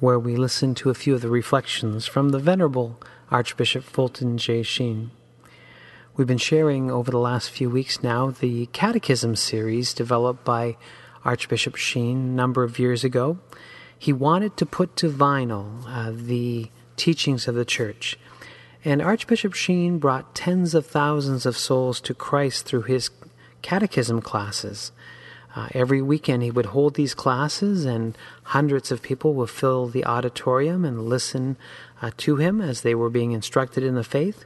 where we listen to a few of the reflections from the Venerable Archbishop Fulton J. Sheen. We've been sharing over the last few weeks now the Catechism series developed by Archbishop Sheen a number of years ago. He wanted to put to vinyl uh, the teachings of the Church. And Archbishop Sheen brought tens of thousands of souls to Christ through his catechism classes. Uh, every weekend, he would hold these classes, and hundreds of people would fill the auditorium and listen uh, to him as they were being instructed in the faith.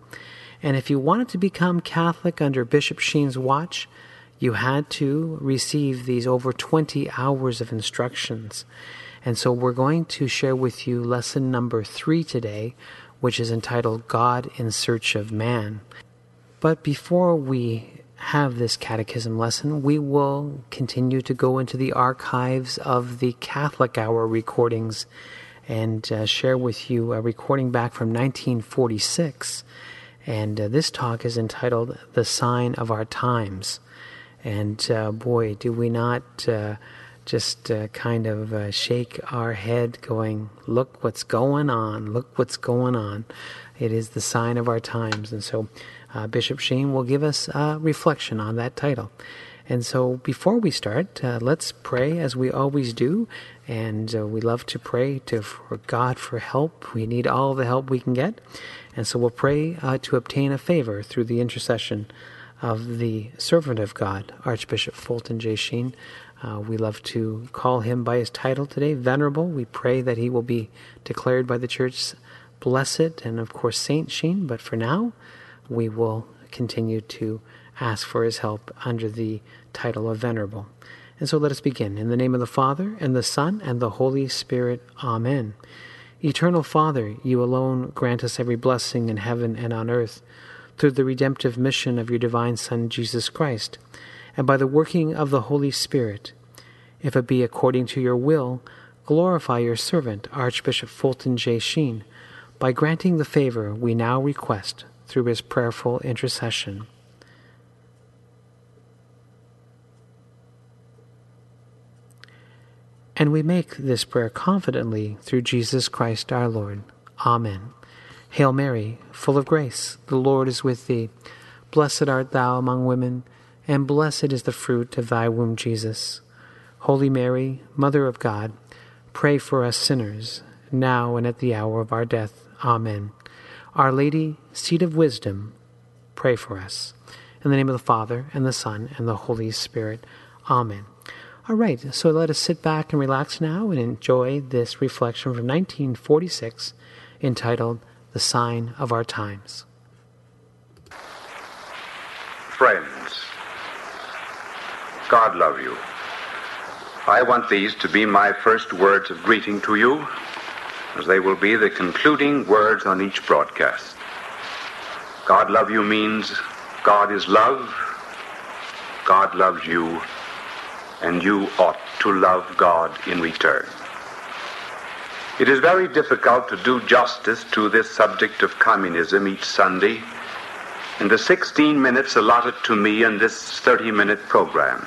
And if you wanted to become Catholic under Bishop Sheen's watch, you had to receive these over 20 hours of instructions. And so we're going to share with you lesson number three today, which is entitled God in Search of Man. But before we have this catechism lesson, we will continue to go into the archives of the Catholic Hour recordings and uh, share with you a recording back from 1946. And uh, this talk is entitled The Sign of Our Times. And uh, boy, do we not uh, just uh, kind of uh, shake our head, going, Look what's going on, look what's going on. It is the sign of our times. And so uh, Bishop Sheen will give us a reflection on that title. And so before we start, uh, let's pray as we always do. And uh, we love to pray to for God for help. We need all the help we can get. And so we'll pray uh, to obtain a favor through the intercession of the servant of God, Archbishop Fulton J. Sheen. Uh, we love to call him by his title today, Venerable. We pray that he will be declared by the church blessed and, of course, Saint Sheen. But for now, we will continue to ask for his help under the title of Venerable. And so let us begin. In the name of the Father, and the Son, and the Holy Spirit. Amen. Eternal Father, you alone grant us every blessing in heaven and on earth through the redemptive mission of your divine Son, Jesus Christ, and by the working of the Holy Spirit. If it be according to your will, glorify your servant, Archbishop Fulton J. Sheen, by granting the favor we now request through his prayerful intercession. And we make this prayer confidently through Jesus Christ our Lord. Amen. Hail Mary, full of grace, the Lord is with thee. Blessed art thou among women, and blessed is the fruit of thy womb, Jesus. Holy Mary, Mother of God, pray for us sinners, now and at the hour of our death. Amen. Our Lady, seat of wisdom, pray for us. In the name of the Father, and the Son, and the Holy Spirit. Amen. All right, so let us sit back and relax now and enjoy this reflection from 1946 entitled The Sign of Our Times. Friends, God love you. I want these to be my first words of greeting to you as they will be the concluding words on each broadcast. God love you means God is love, God loves you, and you ought to love God in return. It is very difficult to do justice to this subject of communism each Sunday in the 16 minutes allotted to me in this 30 minute program.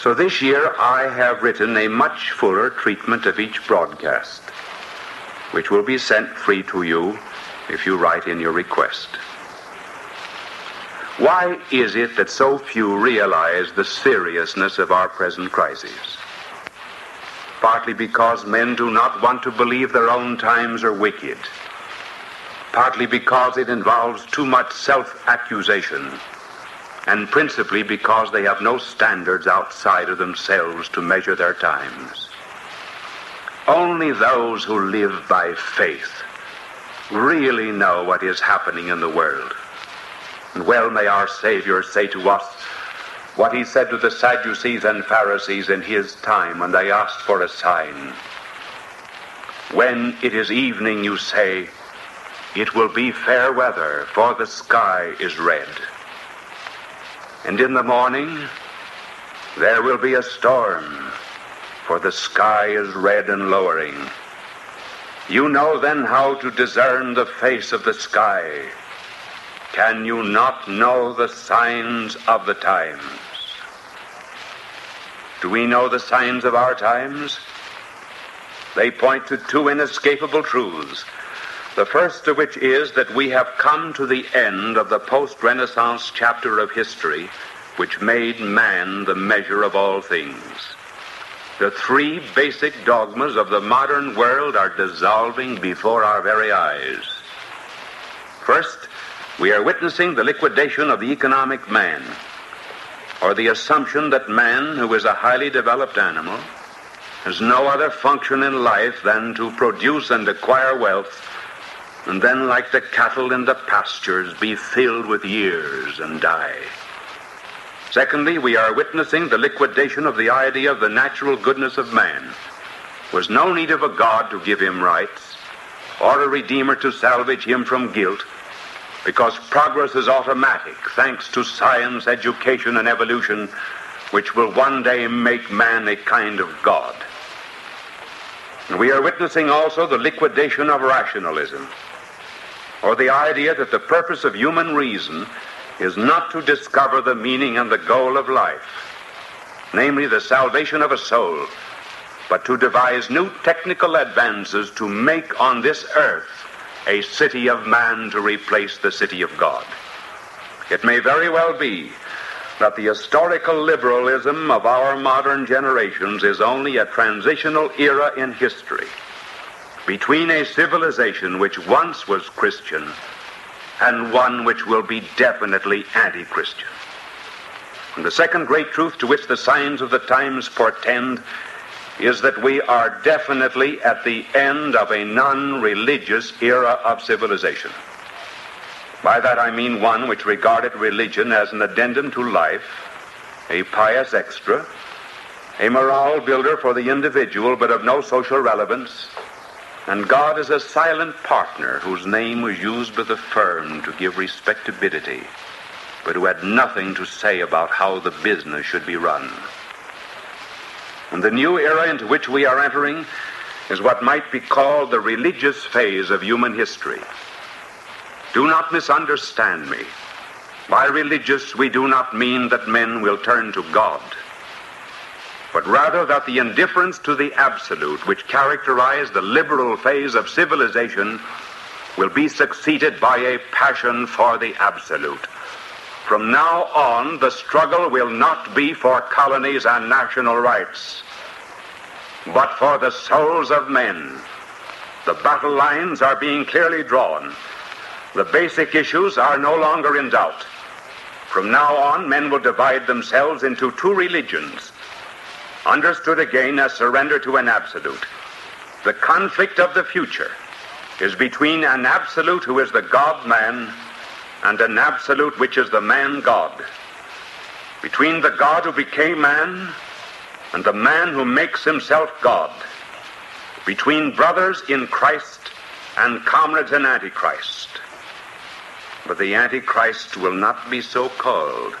So this year I have written a much fuller treatment of each broadcast, which will be sent free to you if you write in your request. Why is it that so few realize the seriousness of our present crises? Partly because men do not want to believe their own times are wicked partly because it involves too much self accusation, and principally because they have no standards outside of themselves to measure their times. Only those who live by faith really know what is happening in the world. And well may our Savior say to us what he said to the Sadducees and Pharisees in his time when they asked for a sign. When it is evening, you say, it will be fair weather, for the sky is red. And in the morning, there will be a storm, for the sky is red and lowering. You know then how to discern the face of the sky. Can you not know the signs of the times? Do we know the signs of our times? They point to two inescapable truths the first of which is that we have come to the end of the post Renaissance chapter of history, which made man the measure of all things. The three basic dogmas of the modern world are dissolving before our very eyes. First, we are witnessing the liquidation of the economic man, or the assumption that man, who is a highly developed animal, has no other function in life than to produce and acquire wealth and then, like the cattle in the pastures, be filled with years and die. Secondly, we are witnessing the liquidation of the idea of the natural goodness of man. Was no need of a God to give him rights, or a Redeemer to salvage him from guilt, because progress is automatic thanks to science, education, and evolution, which will one day make man a kind of God. And we are witnessing also the liquidation of rationalism or the idea that the purpose of human reason is not to discover the meaning and the goal of life, namely the salvation of a soul, but to devise new technical advances to make on this earth a city of man to replace the city of God. It may very well be that the historical liberalism of our modern generations is only a transitional era in history between a civilization which once was Christian and one which will be definitely anti Christian. And the second great truth to which the signs of the times portend is that we are definitely at the end of a non religious era of civilization. By that I mean one which regarded religion as an addendum to life, a pious extra, a morale builder for the individual but of no social relevance, and God is a silent partner whose name was used by the firm to give respectability, but who had nothing to say about how the business should be run. And the new era into which we are entering is what might be called the religious phase of human history. Do not misunderstand me. By religious, we do not mean that men will turn to God but rather that the indifference to the absolute which characterized the liberal phase of civilization will be succeeded by a passion for the absolute. From now on, the struggle will not be for colonies and national rights, but for the souls of men. The battle lines are being clearly drawn. The basic issues are no longer in doubt. From now on, men will divide themselves into two religions understood again as surrender to an absolute. The conflict of the future is between an absolute who is the God man and an absolute which is the man God. Between the God who became man and the man who makes himself God. Between brothers in Christ and comrades in Antichrist. But the Antichrist will not be so called.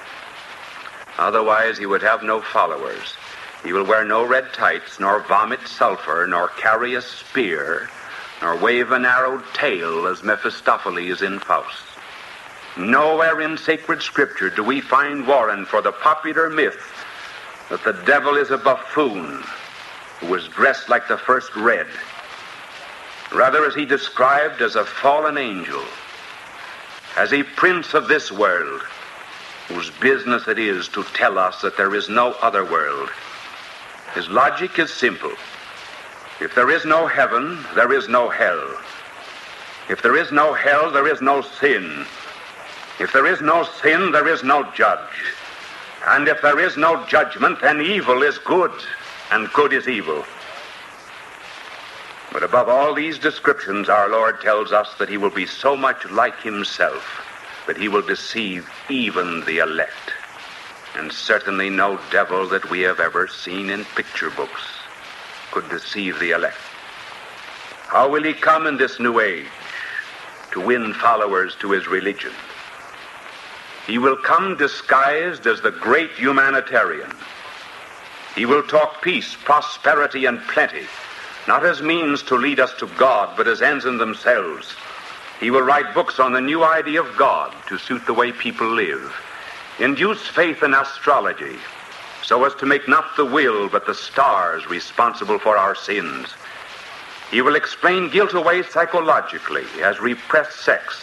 Otherwise, he would have no followers. He will wear no red tights, nor vomit sulfur, nor carry a spear, nor wave an arrowed tail as Mephistopheles in Faust. Nowhere in sacred scripture do we find warrant for the popular myth that the devil is a buffoon who was dressed like the first red. Rather is he described as a fallen angel, as a prince of this world, whose business it is to tell us that there is no other world. His logic is simple. If there is no heaven, there is no hell. If there is no hell, there is no sin. If there is no sin, there is no judge. And if there is no judgment, then evil is good, and good is evil. But above all these descriptions, our Lord tells us that he will be so much like himself that he will deceive even the elect. And certainly no devil that we have ever seen in picture books could deceive the elect. How will he come in this new age to win followers to his religion? He will come disguised as the great humanitarian. He will talk peace, prosperity, and plenty, not as means to lead us to God, but as ends in themselves. He will write books on the new idea of God to suit the way people live, induce faith in astrology, so as to make not the will but the stars responsible for our sins. He will explain guilt away psychologically as repressed sex.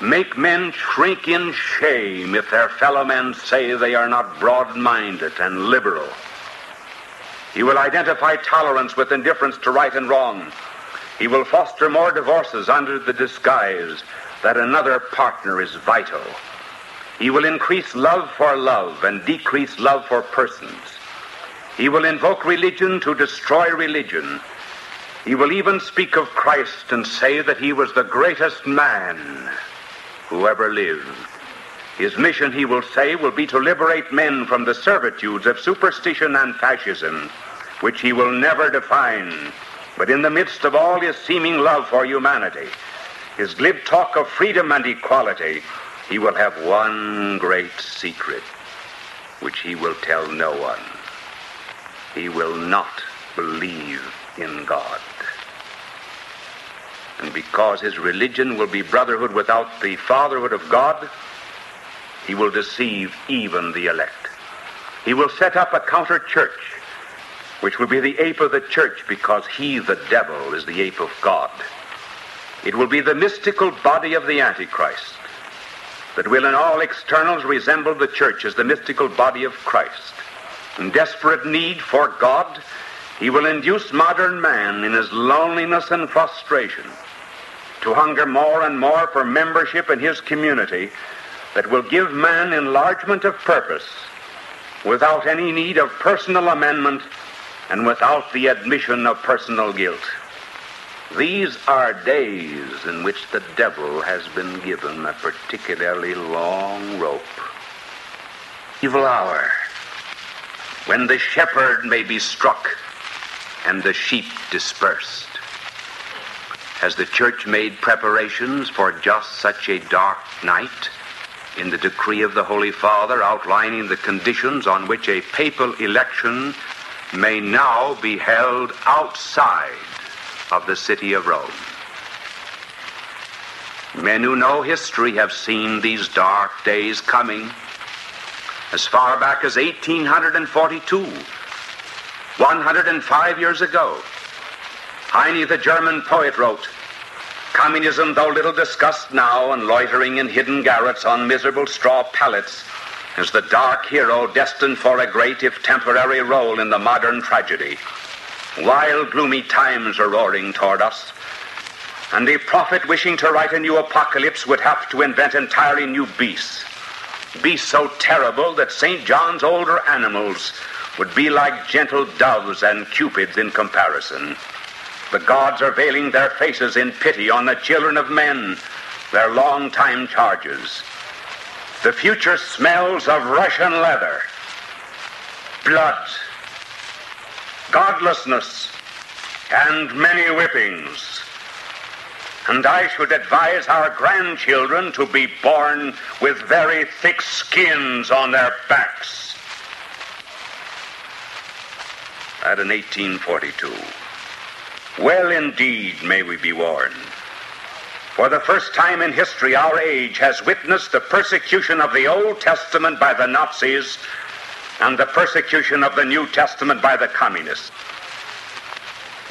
Make men shrink in shame if their fellow men say they are not broad minded and liberal. He will identify tolerance with indifference to right and wrong. He will foster more divorces under the disguise that another partner is vital. He will increase love for love and decrease love for persons. He will invoke religion to destroy religion. He will even speak of Christ and say that he was the greatest man who ever lived. His mission, he will say, will be to liberate men from the servitudes of superstition and fascism, which he will never define. But in the midst of all his seeming love for humanity, his glib talk of freedom and equality, he will have one great secret, which he will tell no one. He will not believe in God. And because his religion will be brotherhood without the fatherhood of God, he will deceive even the elect. He will set up a counter church, which will be the ape of the church because he, the devil, is the ape of God. It will be the mystical body of the Antichrist that will in all externals resemble the church as the mystical body of Christ. In desperate need for God, he will induce modern man in his loneliness and frustration to hunger more and more for membership in his community that will give man enlargement of purpose without any need of personal amendment and without the admission of personal guilt. These are days in which the devil has been given a particularly long rope. Evil hour, when the shepherd may be struck and the sheep dispersed. Has the church made preparations for just such a dark night? In the decree of the Holy Father outlining the conditions on which a papal election may now be held outside of the city of Rome. Men who know history have seen these dark days coming as far back as 1842, 105 years ago. Heine, the German poet, wrote, Communism, though little discussed now and loitering in hidden garrets on miserable straw pallets, is the dark hero destined for a great, if temporary, role in the modern tragedy. Wild, gloomy times are roaring toward us, and the prophet wishing to write a new apocalypse would have to invent entirely new beasts. Beasts so terrible that St. John's older animals would be like gentle doves and cupids in comparison. The gods are veiling their faces in pity on the children of men, their long-time charges. The future smells of Russian leather, blood, godlessness, and many whippings. And I should advise our grandchildren to be born with very thick skins on their backs. That in 1842. Well, indeed, may we be warned. For the first time in history, our age has witnessed the persecution of the Old Testament by the Nazis and the persecution of the New Testament by the communists.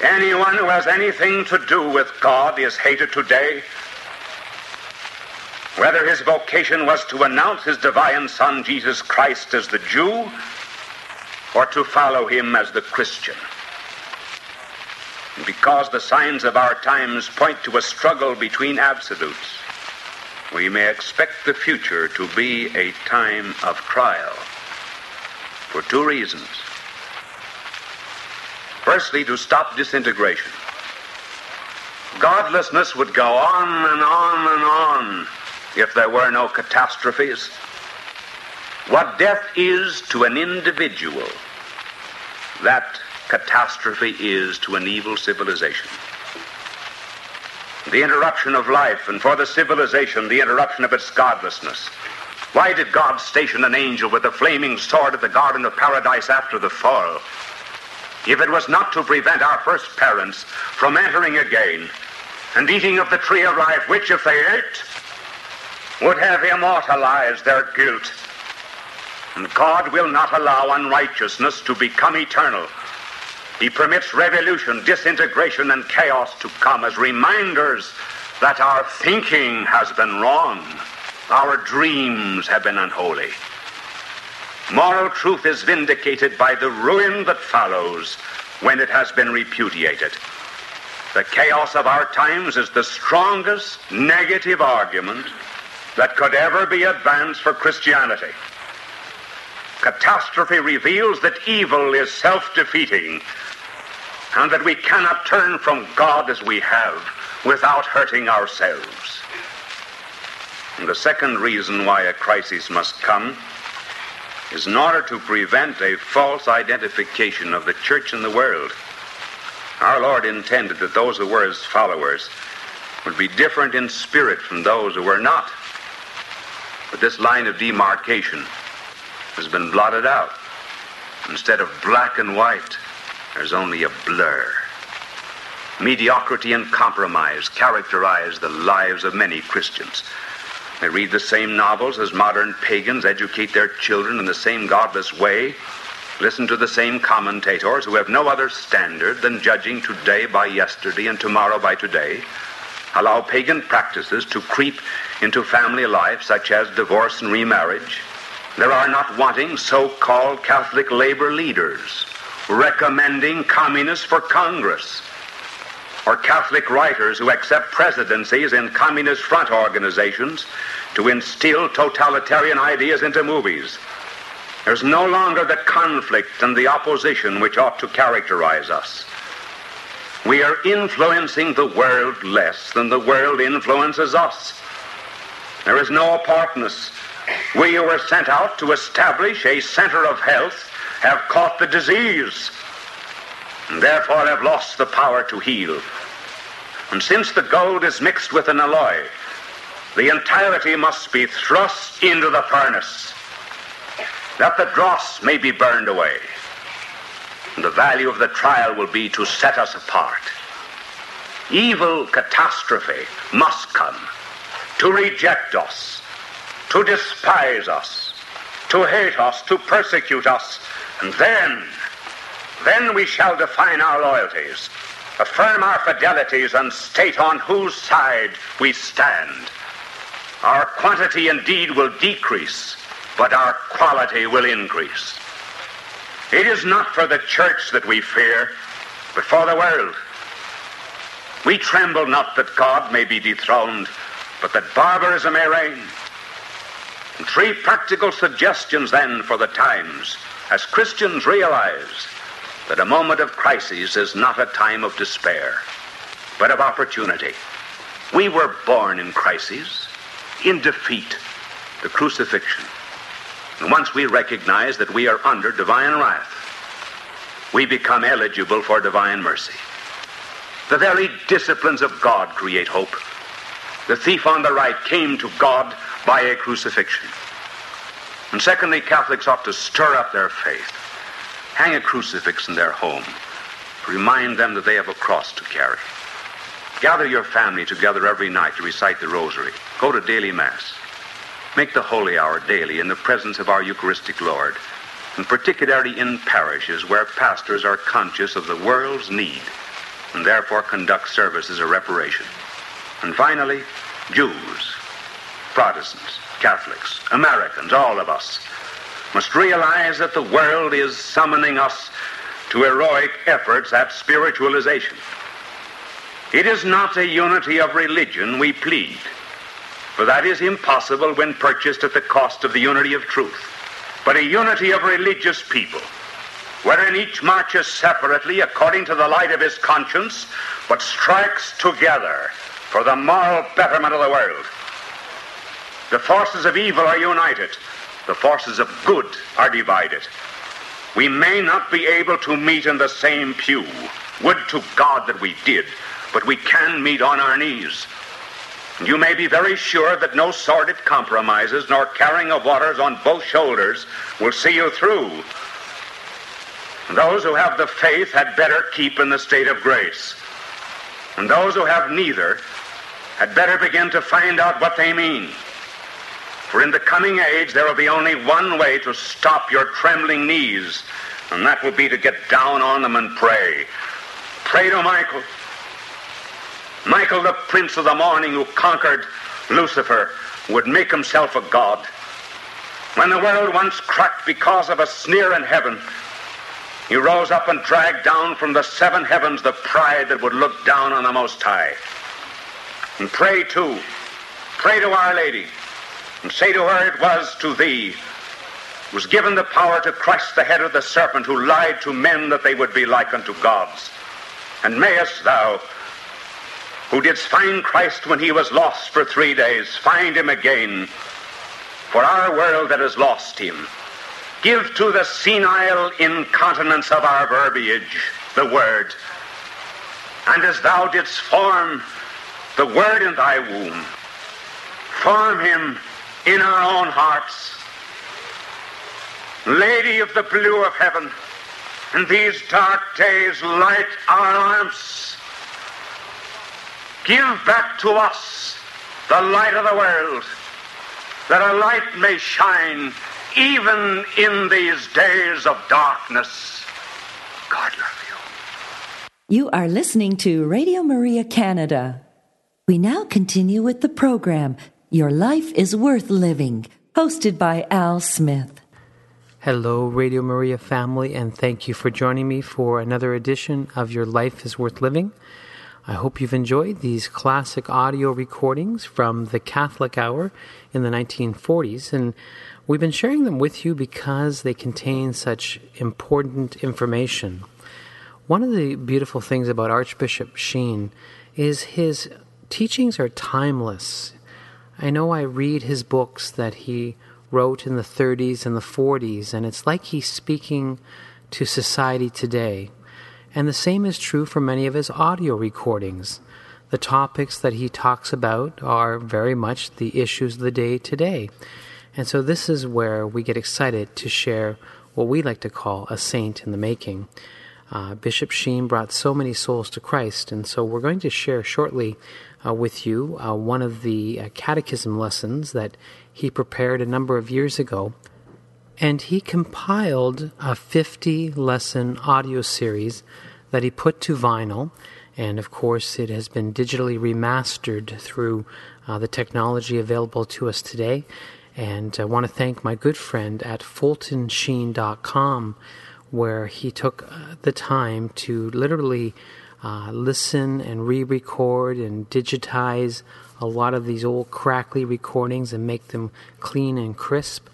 Anyone who has anything to do with God is hated today. Whether his vocation was to announce his divine Son, Jesus Christ, as the Jew, or to follow him as the Christian. Because the signs of our times point to a struggle between absolutes, we may expect the future to be a time of trial for two reasons. Firstly, to stop disintegration. Godlessness would go on and on and on if there were no catastrophes. What death is to an individual, that catastrophe is to an evil civilization. The interruption of life, and for the civilization, the interruption of its godlessness. Why did God station an angel with a flaming sword at the Garden of Paradise after the fall? If it was not to prevent our first parents from entering again and eating of the tree of life, which, if they ate, would have immortalized their guilt. And God will not allow unrighteousness to become eternal. He permits revolution, disintegration, and chaos to come as reminders that our thinking has been wrong, our dreams have been unholy. Moral truth is vindicated by the ruin that follows when it has been repudiated. The chaos of our times is the strongest negative argument that could ever be advanced for Christianity. Catastrophe reveals that evil is self defeating and that we cannot turn from God as we have without hurting ourselves. And the second reason why a crisis must come is in order to prevent a false identification of the church in the world. Our Lord intended that those who were his followers would be different in spirit from those who were not. But this line of demarcation has been blotted out. Instead of black and white, there's only a blur. Mediocrity and compromise characterize the lives of many Christians. They read the same novels as modern pagans, educate their children in the same godless way, listen to the same commentators who have no other standard than judging today by yesterday and tomorrow by today, allow pagan practices to creep into family life, such as divorce and remarriage. There are not wanting so called Catholic labor leaders recommending communists for Congress or Catholic writers who accept presidencies in communist front organizations to instill totalitarian ideas into movies. There's no longer the conflict and the opposition which ought to characterize us. We are influencing the world less than the world influences us. There is no apartness. We who were sent out to establish a center of health have caught the disease and therefore have lost the power to heal. And since the gold is mixed with an alloy, the entirety must be thrust into the furnace, that the dross may be burned away. And the value of the trial will be to set us apart. Evil catastrophe must come to reject us, to despise us, to hate us, to persecute us, and then then we shall define our loyalties, affirm our fidelities, and state on whose side we stand. Our quantity indeed will decrease, but our quality will increase. It is not for the church that we fear, but for the world. We tremble not that God may be dethroned, but that barbarism may reign. And three practical suggestions then for the times, as Christians realize that a moment of crisis is not a time of despair, but of opportunity. We were born in crises, in defeat, the crucifixion. And once we recognize that we are under divine wrath, we become eligible for divine mercy. The very disciplines of God create hope. The thief on the right came to God by a crucifixion. And secondly, Catholics ought to stir up their faith hang a crucifix in their home. Remind them that they have a cross to carry. Gather your family together every night to recite the rosary. Go to daily Mass. Make the holy hour daily in the presence of our Eucharistic Lord, and particularly in parishes where pastors are conscious of the world's need and therefore conduct services of reparation. And finally, Jews, Protestants, Catholics, Americans, all of us, must realize that the world is summoning us to heroic efforts at spiritualization. It is not a unity of religion we plead, for that is impossible when purchased at the cost of the unity of truth, but a unity of religious people, wherein each marches separately according to the light of his conscience, but strikes together for the moral betterment of the world. The forces of evil are united, the forces of good are divided. We may not be able to meet in the same pew. Would to God that we did but we can meet on our knees. And you may be very sure that no sordid compromises nor carrying of waters on both shoulders will see you through. And those who have the faith had better keep in the state of grace. And those who have neither had better begin to find out what they mean. For in the coming age, there will be only one way to stop your trembling knees, and that will be to get down on them and pray. Pray to Michael. Michael, the prince of the morning who conquered Lucifer, would make himself a god. When the world once cracked because of a sneer in heaven, he rose up and dragged down from the seven heavens the pride that would look down on the Most High. And pray too. Pray to Our Lady and say to her, It was to thee was given the power to crush the head of the serpent who lied to men that they would be like unto gods. And mayest thou, who didst find Christ when he was lost for three days, find him again for our world that has lost him. Give to the senile incontinence of our verbiage the word. And as thou didst form the word in thy womb, form him in our own hearts. Lady of the blue of heaven, in these dark days light our lamps Give back to us the light of the world, that a light may shine even in these days of darkness. God love you. You are listening to Radio Maria Canada. We now continue with the program Your Life is Worth Living, hosted by Al Smith. Hello, Radio Maria family, and thank you for joining me for another edition of Your Life is Worth Living. I hope you've enjoyed these classic audio recordings from the Catholic Hour in the 1940s, and we've been sharing them with you because they contain such important information. One of the beautiful things about Archbishop Sheen is his teachings are timeless. I know I read his books that he wrote in the 30s and the 40s, and it's like he's speaking to society today. And the same is true for many of his audio recordings. The topics that he talks about are very much the issues of the day today. And so this is where we get excited to share what we like to call a saint in the making. Uh, Bishop Sheen brought so many souls to Christ, and so we're going to share shortly uh, with you uh, one of the uh, catechism lessons that he prepared a number of years ago. And he compiled a 50 lesson audio series that he put to vinyl. And of course, it has been digitally remastered through uh, the technology available to us today. And I want to thank my good friend at FultonSheen.com, where he took uh, the time to literally uh, listen and re record and digitize a lot of these old crackly recordings and make them clean and crisp.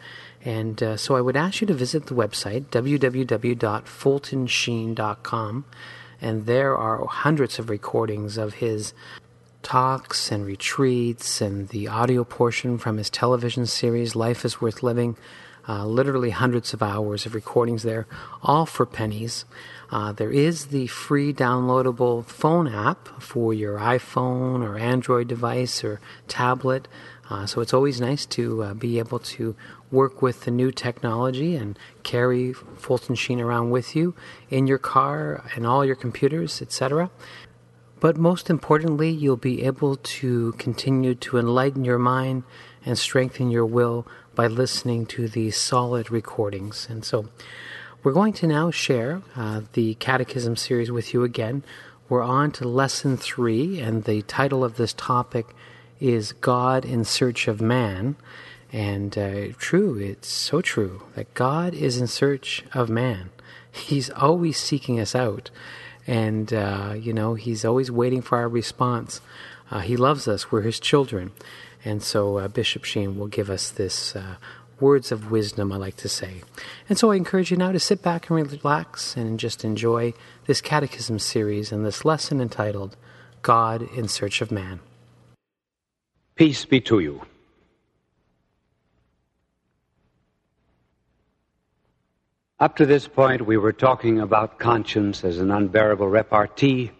And uh, so I would ask you to visit the website, www.fultonsheen.com, and there are hundreds of recordings of his talks and retreats and the audio portion from his television series, Life is Worth Living. Uh, literally hundreds of hours of recordings there, all for pennies. Uh, there is the free downloadable phone app for your iPhone or Android device or tablet. Uh, so it's always nice to uh, be able to work with the new technology and carry Fulton Sheen around with you in your car and all your computers, etc. But most importantly, you'll be able to continue to enlighten your mind and strengthen your will by listening to these solid recordings. And so we're going to now share uh, the Catechism series with you again. We're on to lesson three, and the title of this topic is God in Search of Man. And uh, true, it's so true that God is in search of man. He's always seeking us out. And, uh, you know, He's always waiting for our response. Uh, he loves us, we're His children. And so uh, Bishop Sheen will give us this uh, words of wisdom, I like to say. And so I encourage you now to sit back and relax and just enjoy this catechism series and this lesson entitled God in Search of Man. Peace be to you. Up to this point, we were talking about conscience as an unbearable repartee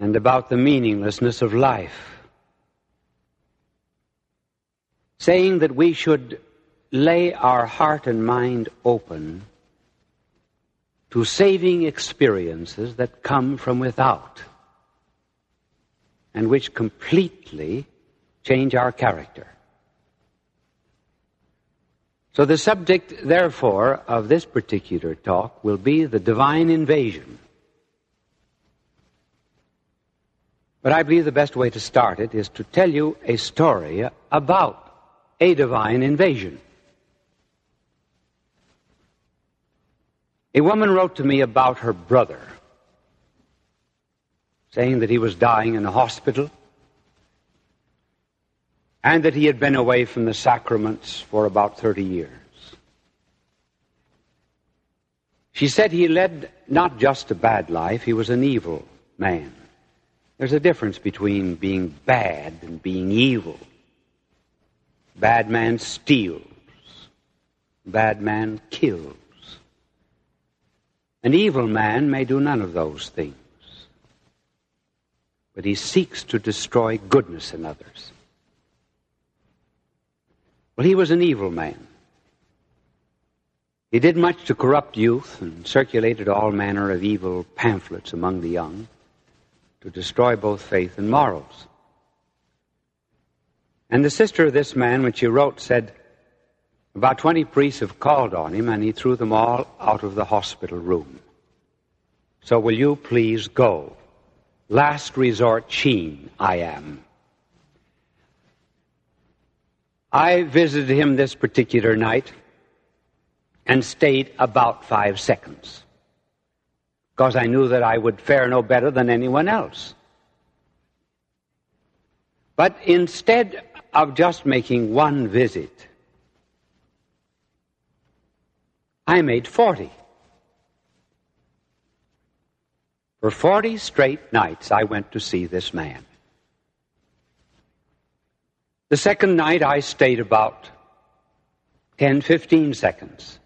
and about the meaninglessness of life saying that we should lay our heart and mind open to saving experiences that come from without and which completely change our character. So the subject, therefore, of this particular talk will be the divine invasion. But I believe the best way to start it is to tell you a story about a divine invasion. A woman wrote to me about her brother, saying that he was dying in a hospital and that he had been away from the sacraments for about 30 years. She said he led not just a bad life, he was an evil man. There's a difference between being bad and being evil. Bad man steals. Bad man kills. An evil man may do none of those things, but he seeks to destroy goodness in others. Well, he was an evil man. He did much to corrupt youth and circulated all manner of evil pamphlets among the young to destroy both faith and morals. And the sister of this man, when she wrote, said, about 20 priests have called on him, and he threw them all out of the hospital room. So will you please go? Last resort Sheen, I am. I visited him this particular night and stayed about five seconds because I knew that I would fare no better than anyone else. But instead of just making one visit. I made 40. For 40 straight nights, I went to see this man. The second night, I stayed about 10, 15 seconds.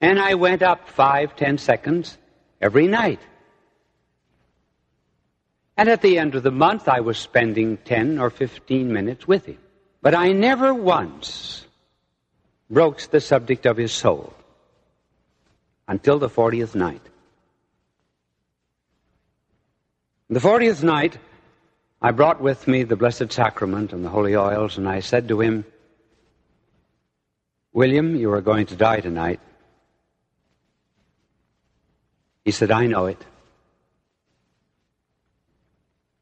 And I went up five, ten seconds every night. And at the end of the month, I was spending 10 or 15 minutes with him. But I never once broached the subject of his soul until the 40th night. The 40th night, I brought with me the Blessed Sacrament and the holy oils, and I said to him, William, you are going to die tonight. He said, I know it.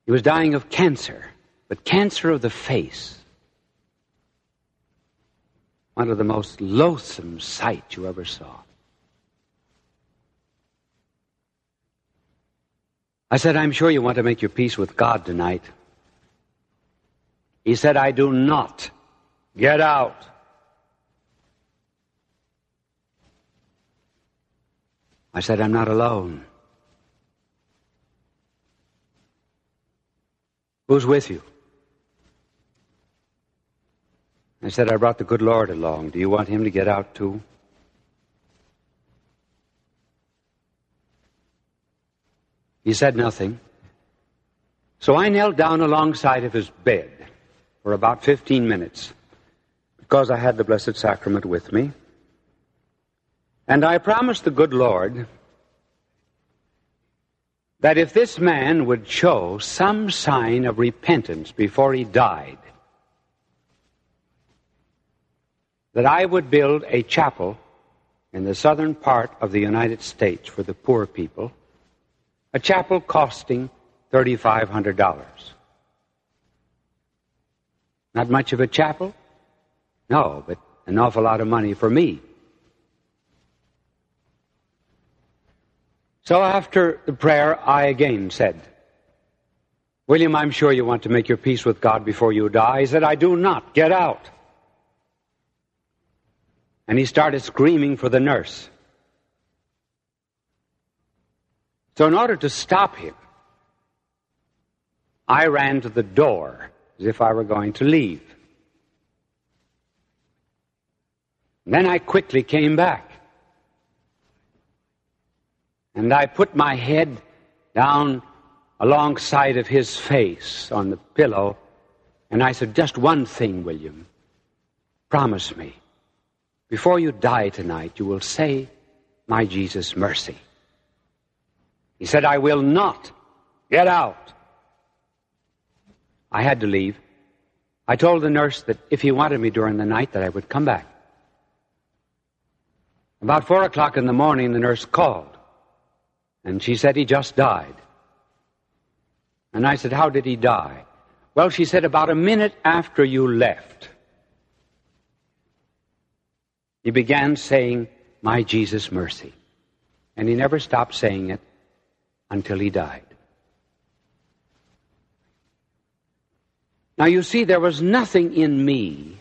He was dying of cancer, but cancer of the face. One of the most loathsome sights you ever saw. I said, I'm sure you want to make your peace with God tonight. He said, I do not. Get out. I said, I'm not alone. Who's with you? I said, I brought the good Lord along. Do you want him to get out too? He said nothing. So I knelt down alongside of his bed for about 15 minutes because I had the Blessed Sacrament with me. And I promised the good Lord that if this man would show some sign of repentance before he died, that I would build a chapel in the southern part of the United States for the poor people, a chapel costing $3,500. Not much of a chapel? No, but an awful lot of money for me. So after the prayer, I again said, William, I'm sure you want to make your peace with God before you die. He said, I do not. Get out. And he started screaming for the nurse. So, in order to stop him, I ran to the door as if I were going to leave. then I quickly came back. And I put my head down alongside of his face on the pillow, and I said, Just one thing, William. Promise me. Before you die tonight, you will say, My Jesus, mercy. He said, I will not. Get out. I had to leave. I told the nurse that if he wanted me during the night, that I would come back. About four o'clock in the morning, the nurse called, and she said he just died. And I said, How did he die? Well, she said, about a minute after you left, he began saying, My Jesus, mercy. And he never stopped saying it until he died. Now, you see, there was nothing in me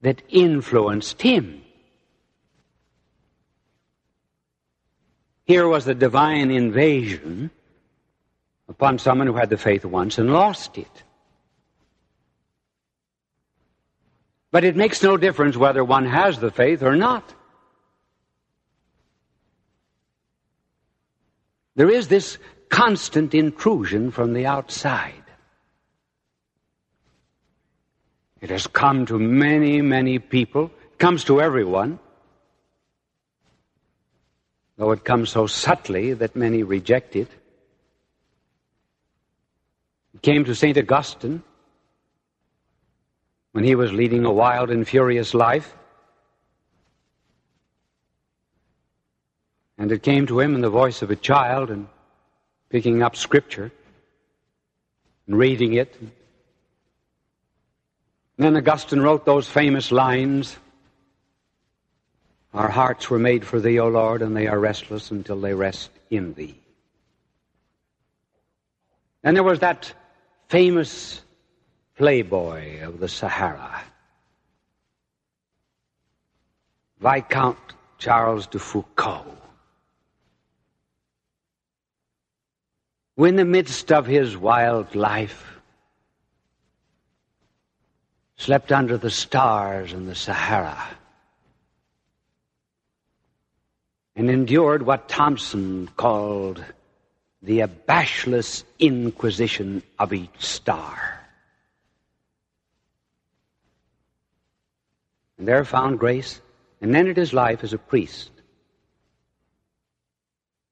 that influenced him. Here was the divine invasion upon someone who had the faith once and lost it. But it makes no difference whether one has the faith or not. There is this constant intrusion from the outside. It has come to many, many people. It comes to everyone. Though it comes so subtly that many reject it. It came to St. Augustine when he was leading a wild and furious life. And it came to him in the voice of a child and picking up scripture and reading it. And then Augustine wrote those famous lines Our hearts were made for thee, O Lord, and they are restless until they rest in thee. And there was that famous playboy of the Sahara. Viscount Charles de Foucauld. Who in the midst of his wild life slept under the stars in the Sahara and endured what Thompson called the abashless inquisition of each star. and there found grace, and ended his life as a priest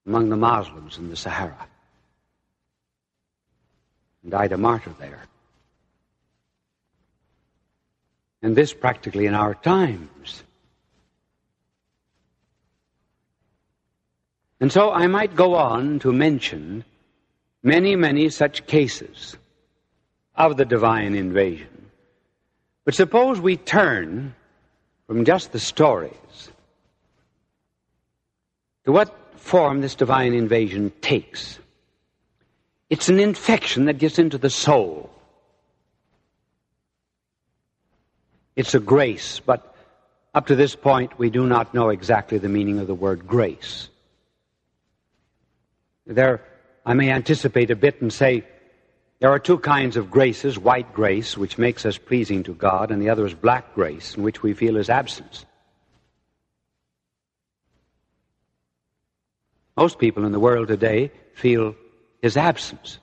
among the Muslims in the Sahara, and died a martyr there. And this practically in our times. And so I might go on to mention many, many such cases of the divine invasion. But suppose we turn from just the stories to what form this divine invasion takes. It's an infection that gets into the soul. It's a grace, but up to this point, we do not know exactly the meaning of the word grace. There, I may anticipate a bit and say, there are two kinds of graces white grace, which makes us pleasing to God, and the other is black grace, in which we feel His absence. Most people in the world today feel His absence.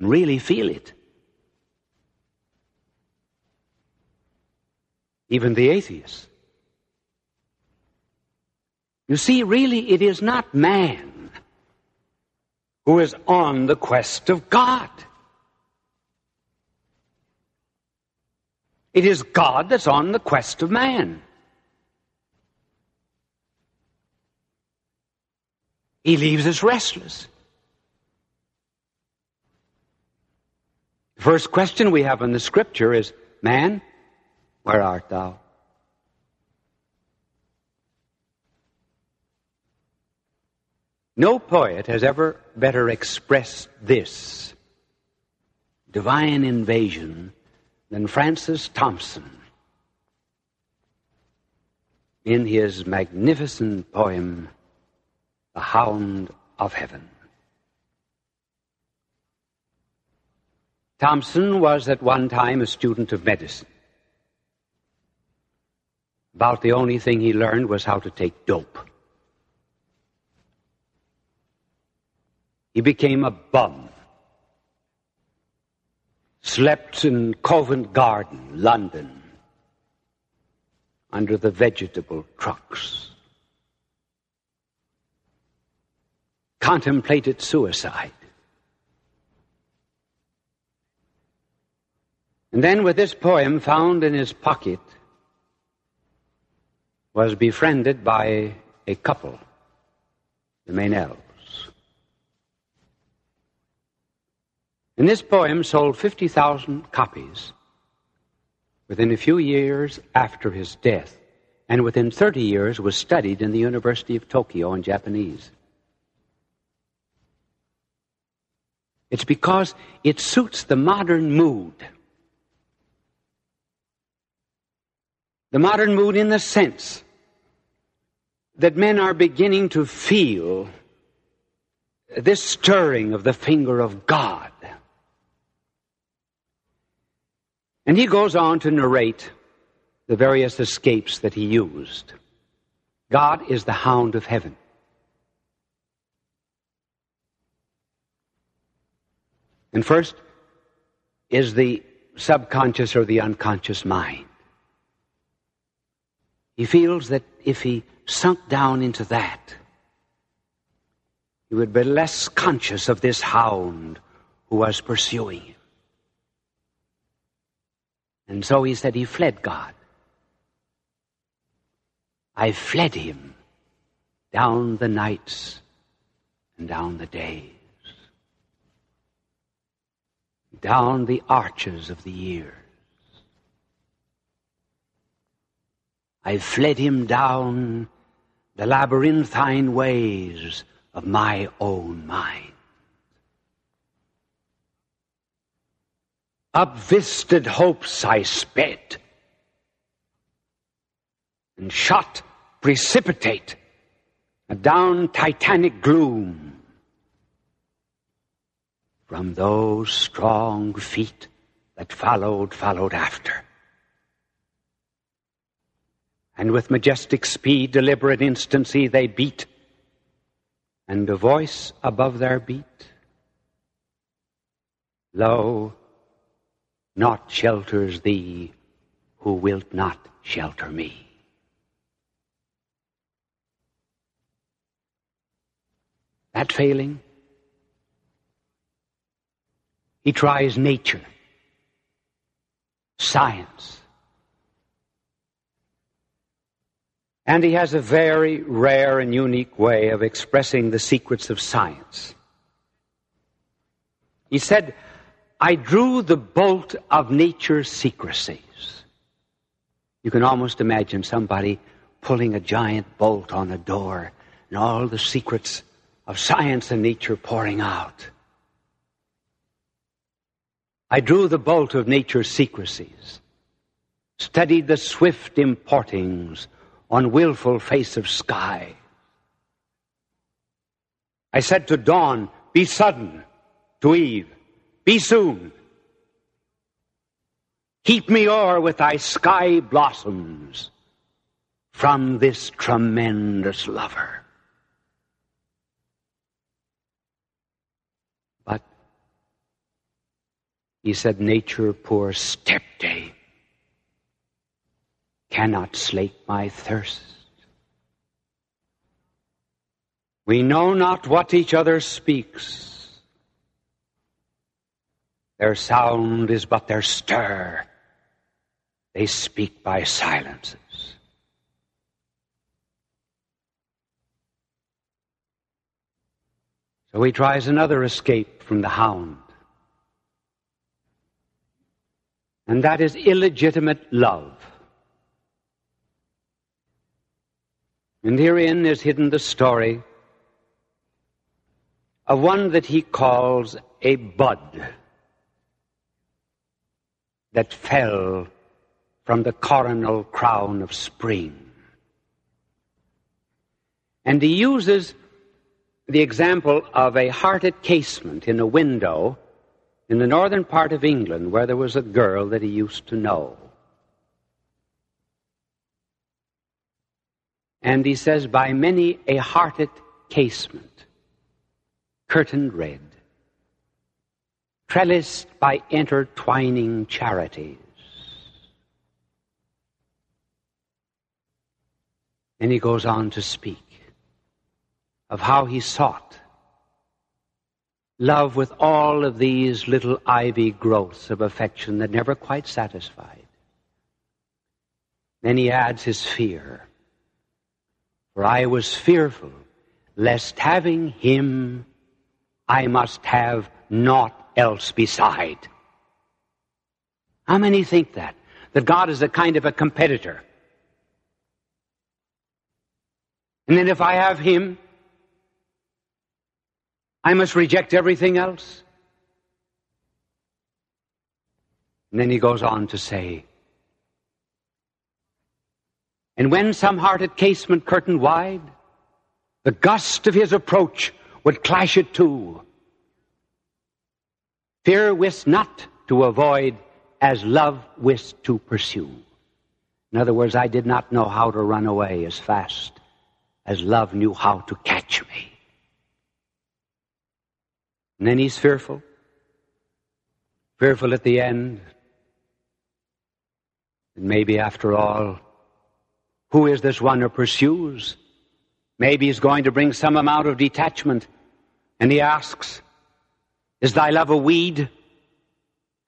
And really feel it. Even the atheists. You see, really, it is not man who is on the quest of God. It is God that's on the quest of man. He leaves us restless. The first question we have in the scripture is Man, where art thou? No poet has ever better expressed this divine invasion than Francis Thompson in his magnificent poem, The Hound of Heaven. Thompson was at one time a student of medicine. About the only thing he learned was how to take dope. He became a bum slept in Covent Garden, London, under the vegetable trucks. Contemplated suicide. And then, with this poem found in his pocket, was befriended by a couple, the Meynells. And this poem sold 50,000 copies within a few years after his death, and within 30 years was studied in the University of Tokyo in Japanese. It's because it suits the modern mood. The modern mood in the sense that men are beginning to feel this stirring of the finger of God And he goes on to narrate the various escapes that he used. God is the hound of heaven. And first is the subconscious or the unconscious mind. He feels that if he sunk down into that, he would be less conscious of this hound who was pursuing him. And so he said he fled God. I fled him down the nights and down the days, down the arches of the years. I fled him down the labyrinthine ways of my own mind. Up visted hopes I sped, and shot precipitate down titanic gloom from those strong feet that followed, followed after. And with majestic speed, deliberate instancy, they beat, and a voice above their beat. Lo, Naught shelters thee who wilt not shelter me. That failing, he tries nature, science. And he has a very rare and unique way of expressing the secrets of science. He said, I drew the bolt of nature's secrecies. You can almost imagine somebody pulling a giant bolt on a door and all the secrets of science and nature pouring out. I drew the bolt of nature's secrecies, studied the swift importings on willful face of sky. I said to dawn, be sudden, to eve, be soon. Keep me o'er with thy sky blossoms from this tremendous lover. But he said, Nature, poor step day, cannot slake my thirst. We know not what each other speaks. Their sound is but their stir. They speak by silences. So he tries another escape from the hound. And that is illegitimate love. And herein is hidden the story of one that he calls a bud that fell from the coronal crown of spring. And he uses the example of a hearted casement in a window in the northern part of England where there was a girl that he used to know. And he says, by many a hearted casement, curtained red, trellised by intertwining charities. And he goes on to speak of how he sought love with all of these little ivy growths of affection that never quite satisfied. Then he adds his fear. For I was fearful lest having him I must have naught else beside. How many think that? That God is a kind of a competitor. And then if I have him, I must reject everything else. And then he goes on to say, and when some hearted casement curtained wide, the gust of his approach would clash it to. Fear wist not to avoid as love wist to pursue. In other words, I did not know how to run away as fast as love knew how to catch me. And then he's fearful. Fearful at the end. And maybe after all, who is this one who pursues? Maybe he's going to bring some amount of detachment. And he asks, Is thy love a weed?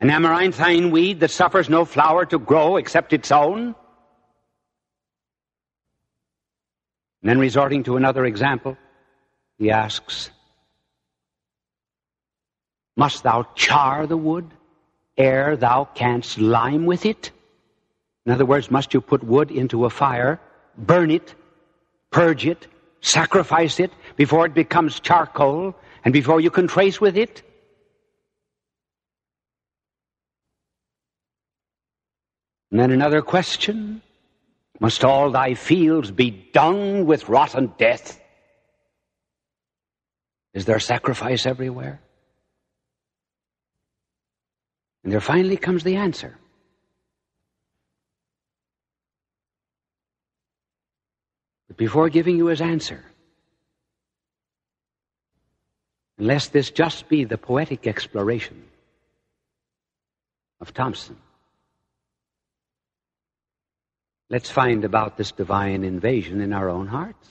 An amaranthine weed that suffers no flower to grow except its own? And then resorting to another example, he asks, must thou char the wood ere thou canst lime with it? In other words, must you put wood into a fire, burn it, purge it, sacrifice it before it becomes charcoal and before you can trace with it? And then another question. Must all thy fields be dung with rotten death? Is there sacrifice everywhere? And there finally comes the answer. But before giving you his answer, unless this just be the poetic exploration of Thompson, let's find about this divine invasion in our own hearts.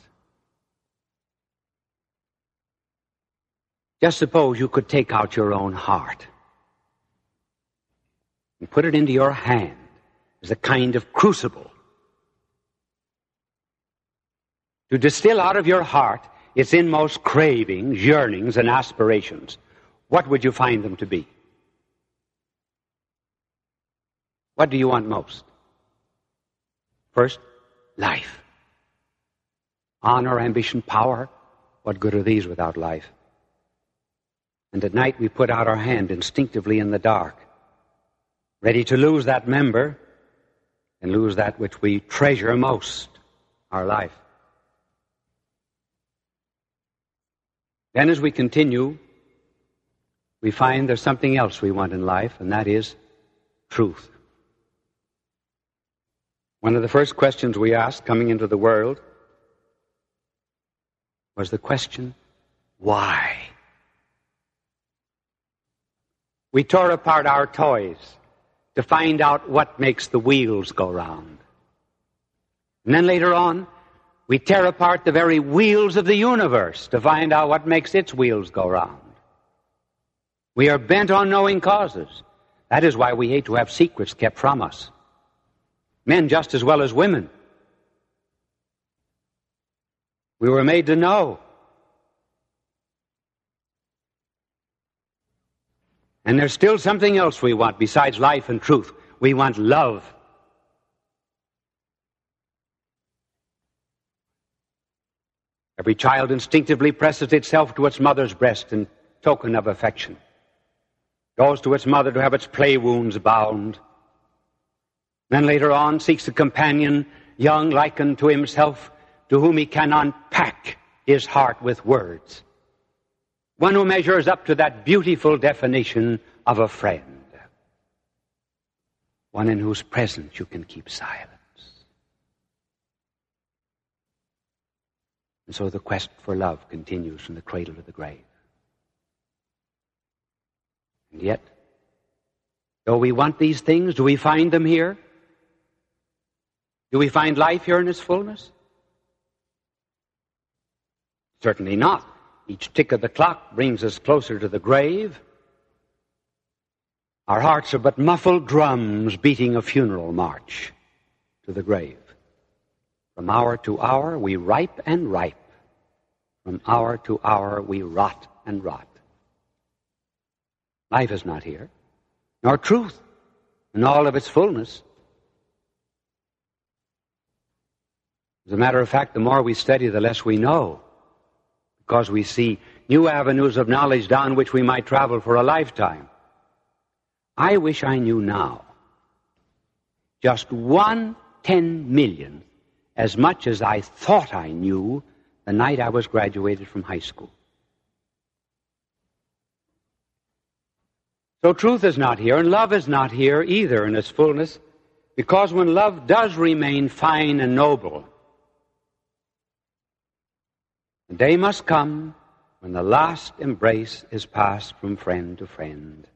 Just suppose you could take out your own heart and put it into your hand as a kind of crucible to distill out of your heart its inmost cravings, yearnings, and aspirations, what would you find them to be? What do you want most? First, life. Honor, ambition, power. What good are these without life? And at night we put out our hand instinctively in the dark ready to lose that member and lose that which we treasure most, our life. Then, as we continue, we find there's something else we want in life, and that is truth. One of the first questions we asked coming into the world was the question, why? We tore apart our toys to find out what makes the wheels go round. And then later on, We tear apart the very wheels of the universe to find out what makes its wheels go round. We are bent on knowing causes. That is why we hate to have secrets kept from us. Men just as well as women. We were made to know. And there's still something else we want besides life and truth. We want love. Every child instinctively presses itself to its mother's breast in token of affection. Goes to its mother to have its play wounds bound. Then later on seeks a companion, young likened to himself, to whom he can unpack his heart with words. One who measures up to that beautiful definition of a friend. One in whose presence you can keep silence. And so the quest for love continues from the cradle to the grave. And yet, though we want these things, do we find them here? Do we find life here in its fullness? Certainly not. Each tick of the clock brings us closer to the grave. Our hearts are but muffled drums beating a funeral march to the grave. From hour to hour we ripe and ripe. From hour to hour we rot and rot. Life is not here, nor truth in all of its fullness. As a matter of fact, the more we study, the less we know because we see new avenues of knowledge down which we might travel for a lifetime. I wish I knew now just one ten million as much as I thought I knew the night I was graduated from high school. So truth is not here, and love is not here either in its fullness, because when love does remain fine and noble, the day must come when the last embrace is passed from friend to friend.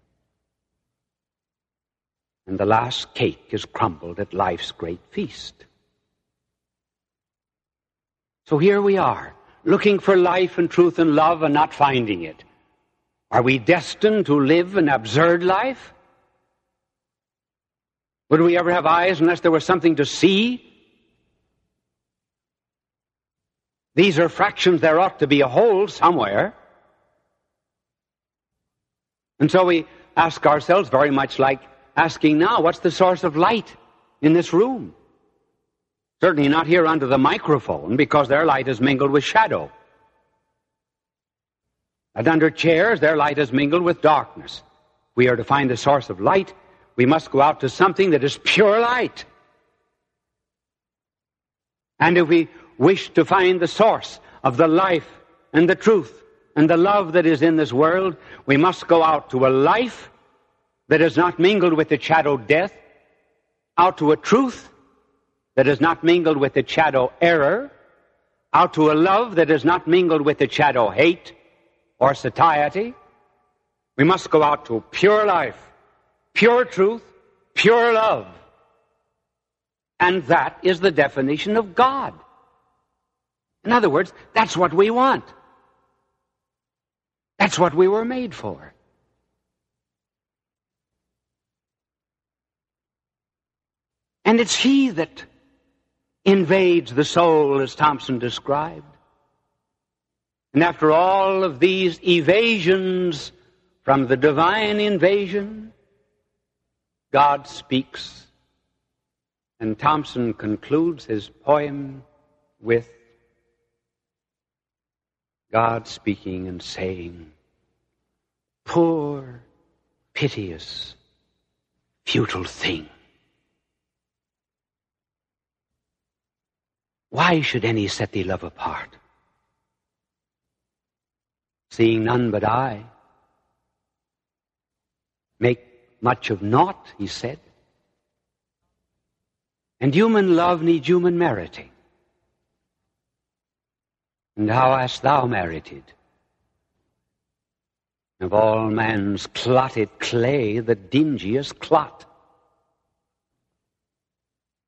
And the last cake is crumbled at life's great feast. So here we are, looking for life and truth and love and not finding it. Are we destined to live an absurd life? Would we ever have eyes unless there was something to see? These are fractions. There ought to be a whole somewhere. And so we ask ourselves very much like asking now, what's the source of light in this room? Certainly not here under the microphone because their light is mingled with shadow. And under chairs, their light is mingled with darkness. We are to find the source of light. We must go out to something that is pure light. And if we wish to find the source of the life and the truth and the love that is in this world, we must go out to a life that is not mingled with the shadow death, out to a truth that is not mingled with the shadow error, out to a love that is not mingled with the shadow hate or satiety. We must go out to pure life, pure truth, pure love. And that is the definition of God. In other words, that's what we want. That's what we were made for. And it's He that invades the soul, as Thompson described. And after all of these evasions from the divine invasion, God speaks. And Thompson concludes his poem with God speaking and saying, Poor, piteous, futile thing. Why should any set thee love apart? Seeing none but I, make much of naught, he said. And human love needs human meriting. And how hast thou merited? Of all man's clotted clay, the dingiest clot.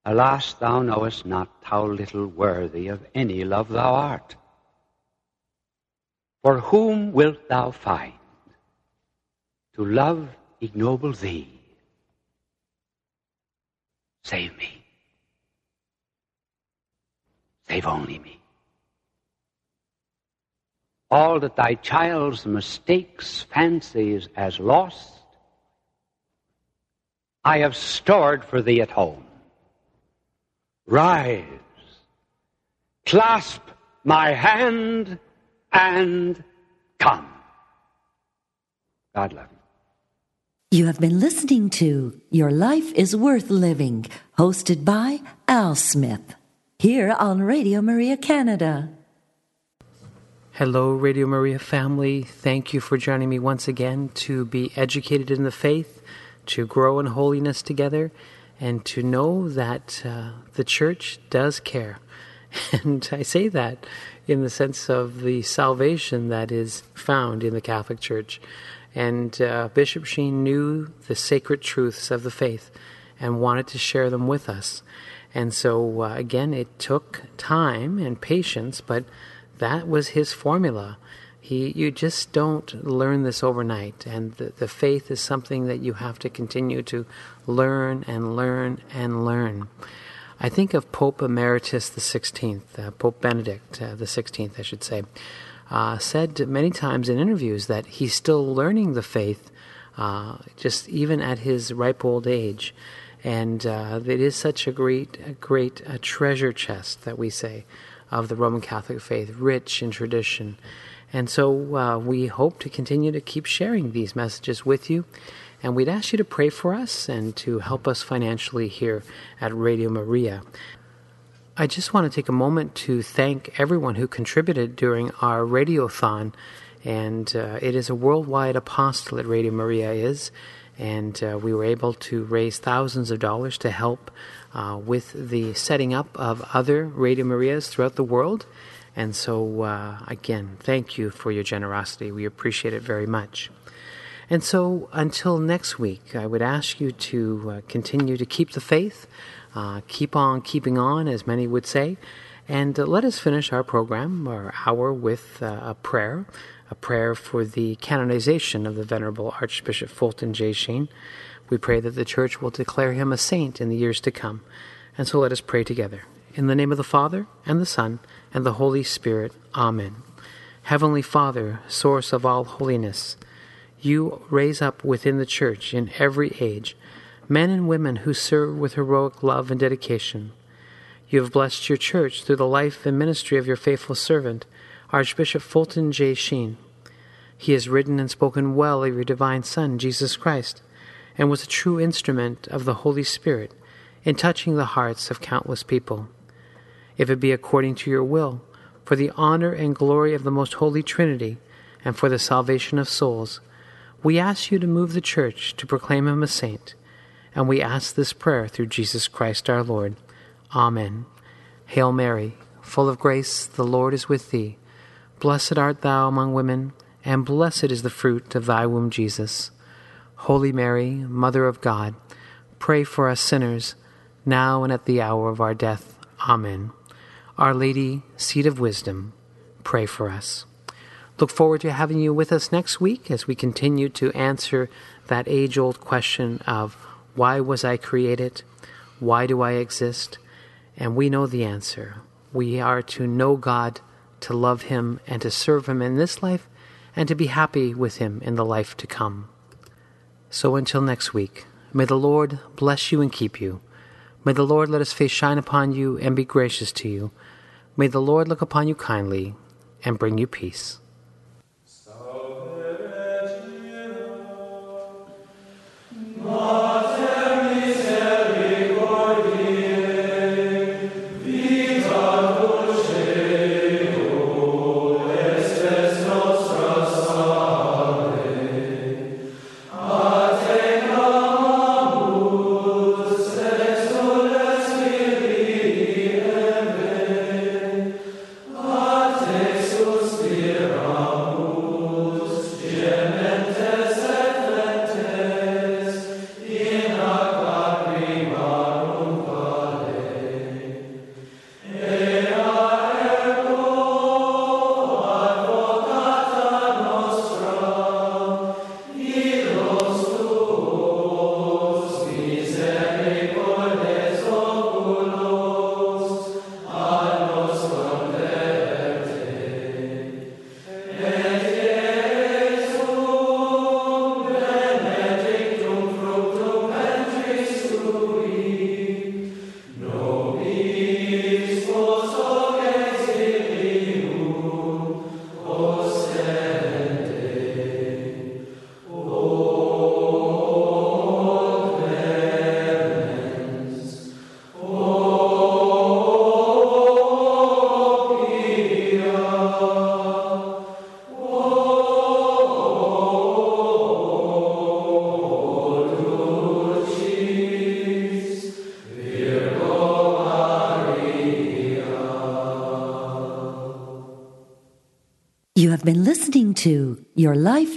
Alas, thou knowest not how little worthy of any love thou art. For whom wilt thou find to love ignoble thee? Save me. Save only me. All that thy child's mistakes fancies as lost, I have stored for thee at home. Rise, clasp my hand, and come. God love you. You have been listening to Your Life is Worth Living, hosted by Al Smith, here on Radio Maria Canada. Hello, Radio Maria family. Thank you for joining me once again to be educated in the faith, to grow in holiness together, and to know that uh, the church does care. And I say that in the sense of the salvation that is found in the Catholic Church. And uh, Bishop Sheen knew the sacred truths of the faith and wanted to share them with us. And so, uh, again, it took time and patience, but that was his formula. He, you just don't learn this overnight, and the, the faith is something that you have to continue to learn and learn and learn. I think of Pope Emeritus the Sixteenth, uh, Pope Benedict uh, the Sixteenth, I should say uh, said many times in interviews that he's still learning the faith, uh, just even at his ripe old age. And uh, it is such a great, a great treasure chest that we say of the Roman Catholic faith, rich in tradition. And so uh, we hope to continue to keep sharing these messages with you. And we'd ask you to pray for us and to help us financially here at Radio Maria. I just want to take a moment to thank everyone who contributed during our radiothon. And uh, it is a worldwide apostolate, Radio Maria is. And uh, we were able to raise thousands of dollars to help uh, with the setting up of other Radio Marias throughout the world. And so, uh, again, thank you for your generosity. We appreciate it very much. And so, until next week, I would ask you to uh, continue to keep the faith. Uh, keep on keeping on, as many would say. And uh, let us finish our program, our hour, with uh, a prayer, a prayer for the canonization of the Venerable Archbishop Fulton J. Sheen. We pray that the Church will declare him a saint in the years to come. And so let us pray together. In the name of the Father, and the Son, and the Holy Spirit. Amen. Heavenly Father, source of all holiness, you raise up within the Church in every age men and women who serve with heroic love and dedication. You have blessed your church through the life and ministry of your faithful servant, Archbishop Fulton J. Sheen. He has written and spoken well of your divine Son, Jesus Christ, and was a true instrument of the Holy Spirit in touching the hearts of countless people. If it be according to your will, for the honor and glory of the most holy Trinity, and for the salvation of souls, we ask you to move the Church to proclaim him a saint and we ask this prayer through Jesus Christ our Lord. Amen. Hail Mary, full of grace, the Lord is with thee. Blessed art thou among women, and blessed is the fruit of thy womb, Jesus. Holy Mary, Mother of God, pray for us sinners, now and at the hour of our death. Amen. Our Lady, Seat of Wisdom, pray for us. Look forward to having you with us next week as we continue to answer that age old question of why was I created? Why do I exist? And we know the answer. We are to know God, to love Him, and to serve Him in this life, and to be happy with Him in the life to come. So until next week, may the Lord bless you and keep you. May the Lord let His face shine upon you and be gracious to you. May the Lord look upon you kindly and bring you peace.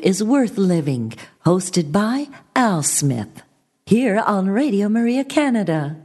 Is Worth Living, hosted by Al Smith, here on Radio Maria Canada.